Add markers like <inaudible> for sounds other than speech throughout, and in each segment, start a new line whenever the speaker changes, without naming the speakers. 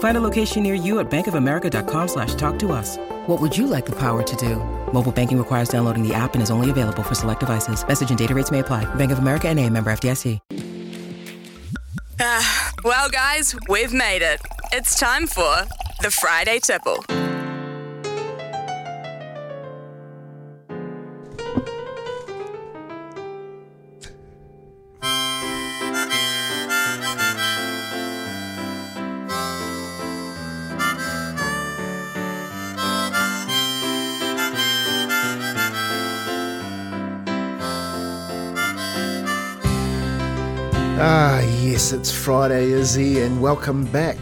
Find a location near you at bankofamerica.com slash talk to us. What would you like the power to do? Mobile banking requires downloading the app and is only available for select devices. Message and data rates may apply. Bank of America and a member FDIC.
Ah, well, guys, we've made it. It's time for the Friday Tipple.
Ah, yes, it's Friday, Izzy, and welcome back.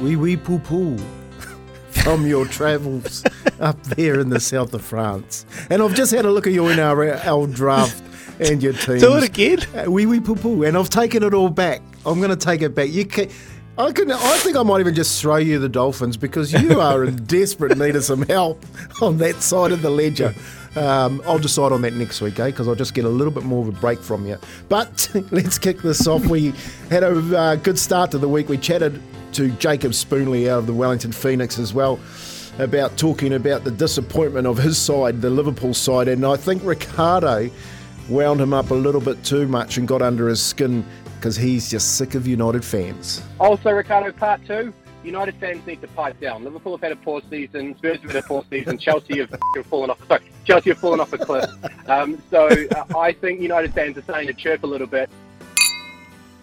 Wee wee poo poo <laughs> from your travels <laughs> up there in the south of France. And I've just had a look at your NRL draft and your team.
Do it again.
Uh, wee wee poo poo, and I've taken it all back. I'm going to take it back. You can. I can. I think I might even just throw you the Dolphins because you are in <laughs> desperate need of some help on that side of the ledger. Um, I'll decide on that next week, eh? Because I'll just get a little bit more of a break from you. But <laughs> let's kick this off. We had a uh, good start to the week. We chatted to Jacob Spoonley out of the Wellington Phoenix as well about talking about the disappointment of his side, the Liverpool side, and I think Ricardo wound him up a little bit too much and got under his skin because he's just sick of United fans.
Also, Ricardo, part two. United fans need to pipe down. Liverpool have had a poor season. Spurs have had a poor season. Chelsea have <laughs> fallen off. Sorry, Chelsea have fallen off a cliff. Um, so uh, I think United fans are starting to chirp a little bit.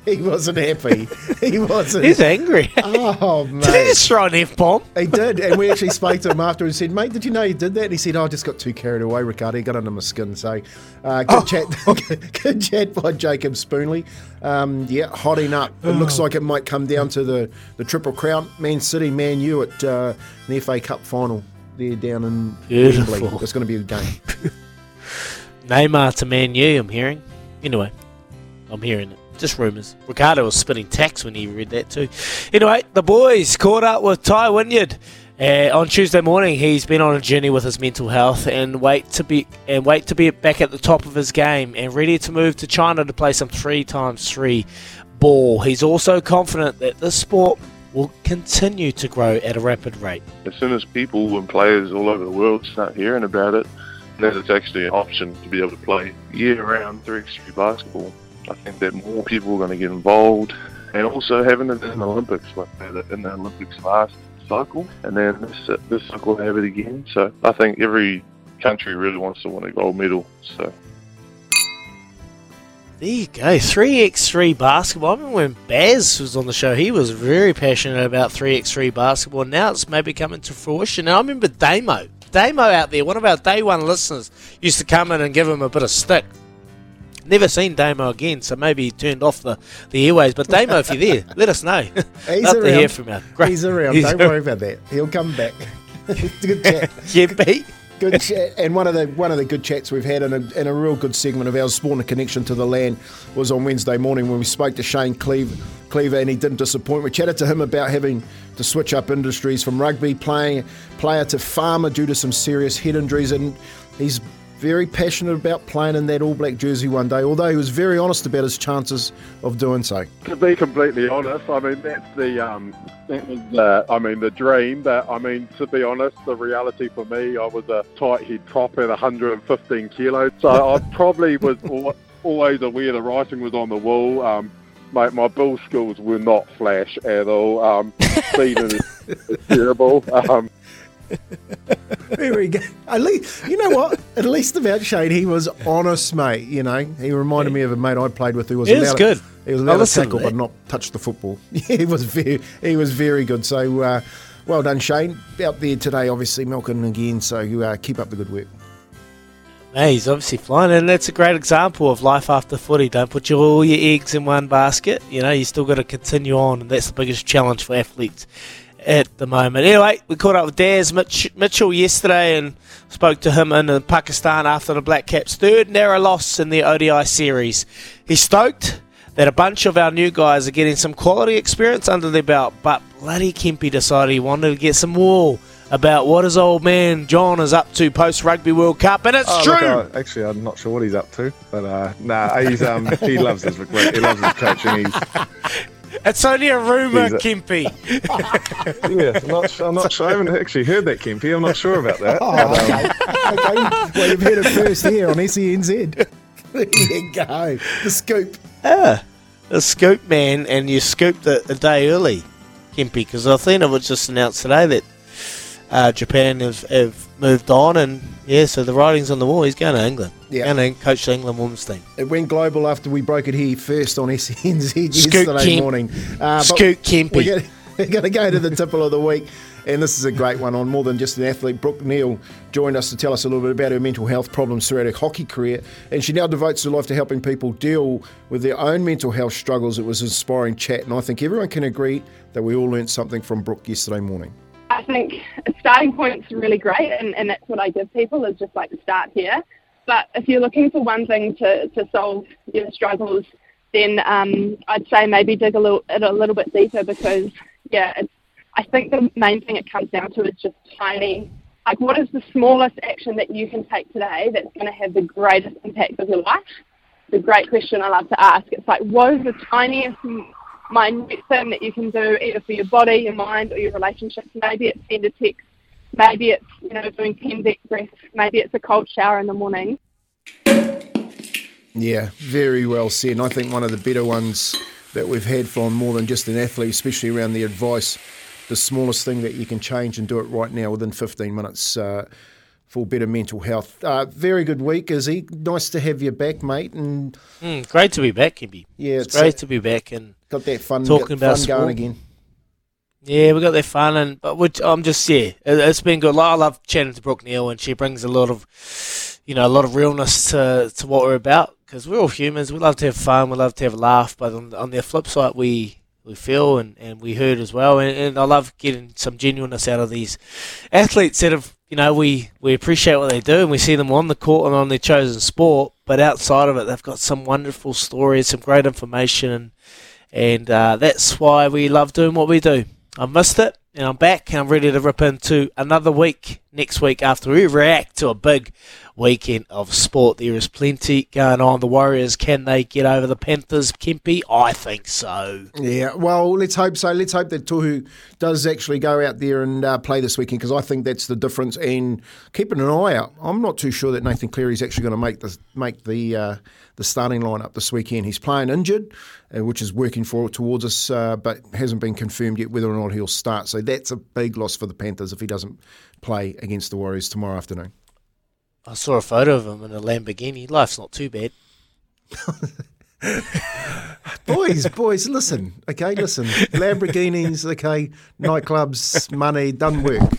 <laughs>
He wasn't happy. He wasn't.
He's angry. <laughs>
Oh, man.
Did he
mate.
just throw an F bomb?
He did, and we actually spoke to him <laughs> after and said, "Mate, did you know you did that?" And he said, oh, "I just got too carried away, Ricardo. He got under my skin." So, uh, good chat, good chat by Jacob Spoonley. Um, yeah, hotting up. It looks like it might come down to the, the triple crown: Man City, Man U at uh, the FA Cup final. There down in
Beautiful.
Wembley. It's going to be a game.
Neymar to Man U, I'm hearing. Anyway, I'm hearing it. Just rumours. Ricardo was spitting tax when he read that too. Anyway, the boys caught up with Tai Wynyard. Uh, on Tuesday morning, he's been on a journey with his mental health and wait to be and wait to be back at the top of his game and ready to move to China to play some three times three ball. He's also confident that this sport will continue to grow at a rapid rate.
as soon as people and players all over the world start hearing about it, that it's actually an option to be able to play year-round 3x3 basketball, I think that more people are going to get involved, and also having it in the Olympics, like in the Olympics last cycle, and then this uh, this cycle have it again. So I think every country really wants to win a gold medal. So
There you go, 3x3 basketball. I remember when Baz was on the show, he was very passionate about 3x3 basketball. Now it's maybe coming to fruition. And I remember Damo. Damo out there, one of our day one listeners, used to come in and give him a bit of stick. Never seen Damo again, so maybe he turned off the, the airways. But Damo, if you're there, <laughs> let us know.
He's <laughs>
Love to
around.
hear from you. Great.
He's around.
He's
Don't worry about that. He'll come back. <laughs> good chat.
Yeah, Pete.
good chat, and one of the one of the good chats we've had, and a, and a real good segment of ours, Spawn a Connection to the Land, was on Wednesday morning when we spoke to Shane Cleve, Cleaver, and he didn't disappoint. We chatted to him about having to switch up industries from rugby playing player to farmer due to some serious head injuries, and he's very passionate about playing in that All Black jersey one day. Although he was very honest about his chances of doing so.
To be completely honest, I mean that's the um, that was uh, I mean the dream. But I mean to be honest, the reality for me, I was a tight head prop at 115 kilos, so <laughs> I probably was always aware the writing was on the wall. Um, my, my bull skills were not flash at all. Um, <laughs> is terrible. Um, <laughs>
There we go. At least, you know what? At least about Shane, he was honest, mate. You know, he reminded me of a mate I played with who was
was
allowed
good.
He was allowed to
listened
tackle
to
but
that.
not touch the football. <laughs> He was very, he was very good. So, uh, well done, Shane. Out there today, obviously milking again. So, uh, keep up the good work.
Yeah, he's obviously flying, and that's a great example of life after footy. Don't put your, all your eggs in one basket. You know, you still got to continue on, and that's the biggest challenge for athletes at the moment. Anyway, we caught up with Daz Mitch- Mitchell yesterday and spoke to him in Pakistan after the Black Caps' third narrow loss in the ODI series. He's stoked that a bunch of our new guys are getting some quality experience under their belt, but bloody Kempy decided he wanted to get some wool about what his old man John is up to post Rugby World Cup, and it's
Oh,
true.
look, I- actually, I'm not sure what he's up to, but uh, nah, he's um, he loves his he loves his coaching. He's <laughs>
It's only a rumour,
He's a-
Kempy. <laughs>
yeah, I'm not, I'm not sure. I haven't actually heard that, Kimpy. I'm not sure about that.
Oh,
but, um,
okay. okay. Well, you've heard it first here on SENZ. <laughs> there you go. The scoop.
Ah, the scoop man, and you scooped it a day early, Kimpy, because I think it was just announced today that uh, Japan have, have moved on, and yeah, so the writing's on the wall. He's going to England.
Yeah.
going to coach the England women's team.
It went global after we broke it here first on <laughs> SENZ
Scoot
yesterday
Kemp.
morning. Uh,
Scoot Kempy. <laughs>
We're going to go to the tipple of the week. And this is a great one on more than just an athlete. Brooke Neal joined us to tell us a little bit about her mental health problems throughout her hockey career. And she now devotes her life to helping people deal with their own mental health struggles. It was an inspiring chat. And I think everyone can agree that we all learned something from Brooke yesterday morning.
I think a starting point's really great, and, and that's what I give people is just like start here. But if you're looking for one thing to, to solve your struggles, then um, I'd say maybe dig a little a little bit deeper because yeah, it's, I think the main thing it comes down to is just tiny. Like, what is the smallest action that you can take today that's going to have the greatest impact of your life? It's a great question I love to ask. It's like, what is the tiniest minute thing that you can do either for your body, your mind, or your relationships? Maybe it's send a text. Maybe it's you know doing ten deep breaths. Maybe it's a cold shower in the morning.
Yeah, very well said. And I think one of the better ones that we've had from more than just an athlete, especially around the advice, the smallest thing that you can change and do it right now within 15 minutes uh, for better mental health. Uh, very good week, Izzy. Nice to have you back, mate. And
Mm, great to be back, Kempy.
yeah,
It's great to be back, and
got that fun,
Talking
got
about
fun going again.
Yeah, we got that fun, and but which I'm just yeah, it, it's been good. Like, I love chatting to Brooke Neal, and she brings a lot of, you know, a lot of realness to to what we're about because we're all humans. We love to have fun, we love to have a laugh, but on, on the flip side, we we feel and, and we hurt as well. And, and I love getting some genuineness out of these athletes that have, you know, we we appreciate what they do, and we see them on the court and on their chosen sport, but outside of it, they've got some wonderful stories, some great information, and and uh, that's why we love doing what we do. I missed it, and I'm back, and I'm ready to rip into another week next week after we react to a big weekend of sport. There is plenty going on. The Warriors, can they get over the Panthers, Kempy? I think so.
Yeah, well, let's hope so. Let's hope that Tohu does actually go out there and uh, play this weekend because I think that's the difference. And keeping an eye out, I'm not too sure that Nathan Cleary is actually going to make the make the uh, the starting lineup this weekend. He's playing injured, uh, which is working for towards us, uh, but hasn't been confirmed yet whether or not he'll start. So that's a big loss for the Panthers if he doesn't play against the Warriors tomorrow afternoon.
I saw a photo of him in a Lamborghini. Life's not too bad. <laughs>
boys, boys, listen, okay, listen. Lamborghinis, okay, nightclubs, money, done work.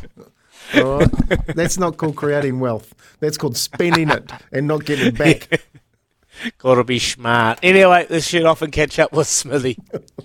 All right? That's not called creating wealth. That's called spending it and not getting it back. <laughs>
Gotta be smart. Anyway, let's shoot off and catch up with Smithy. <laughs>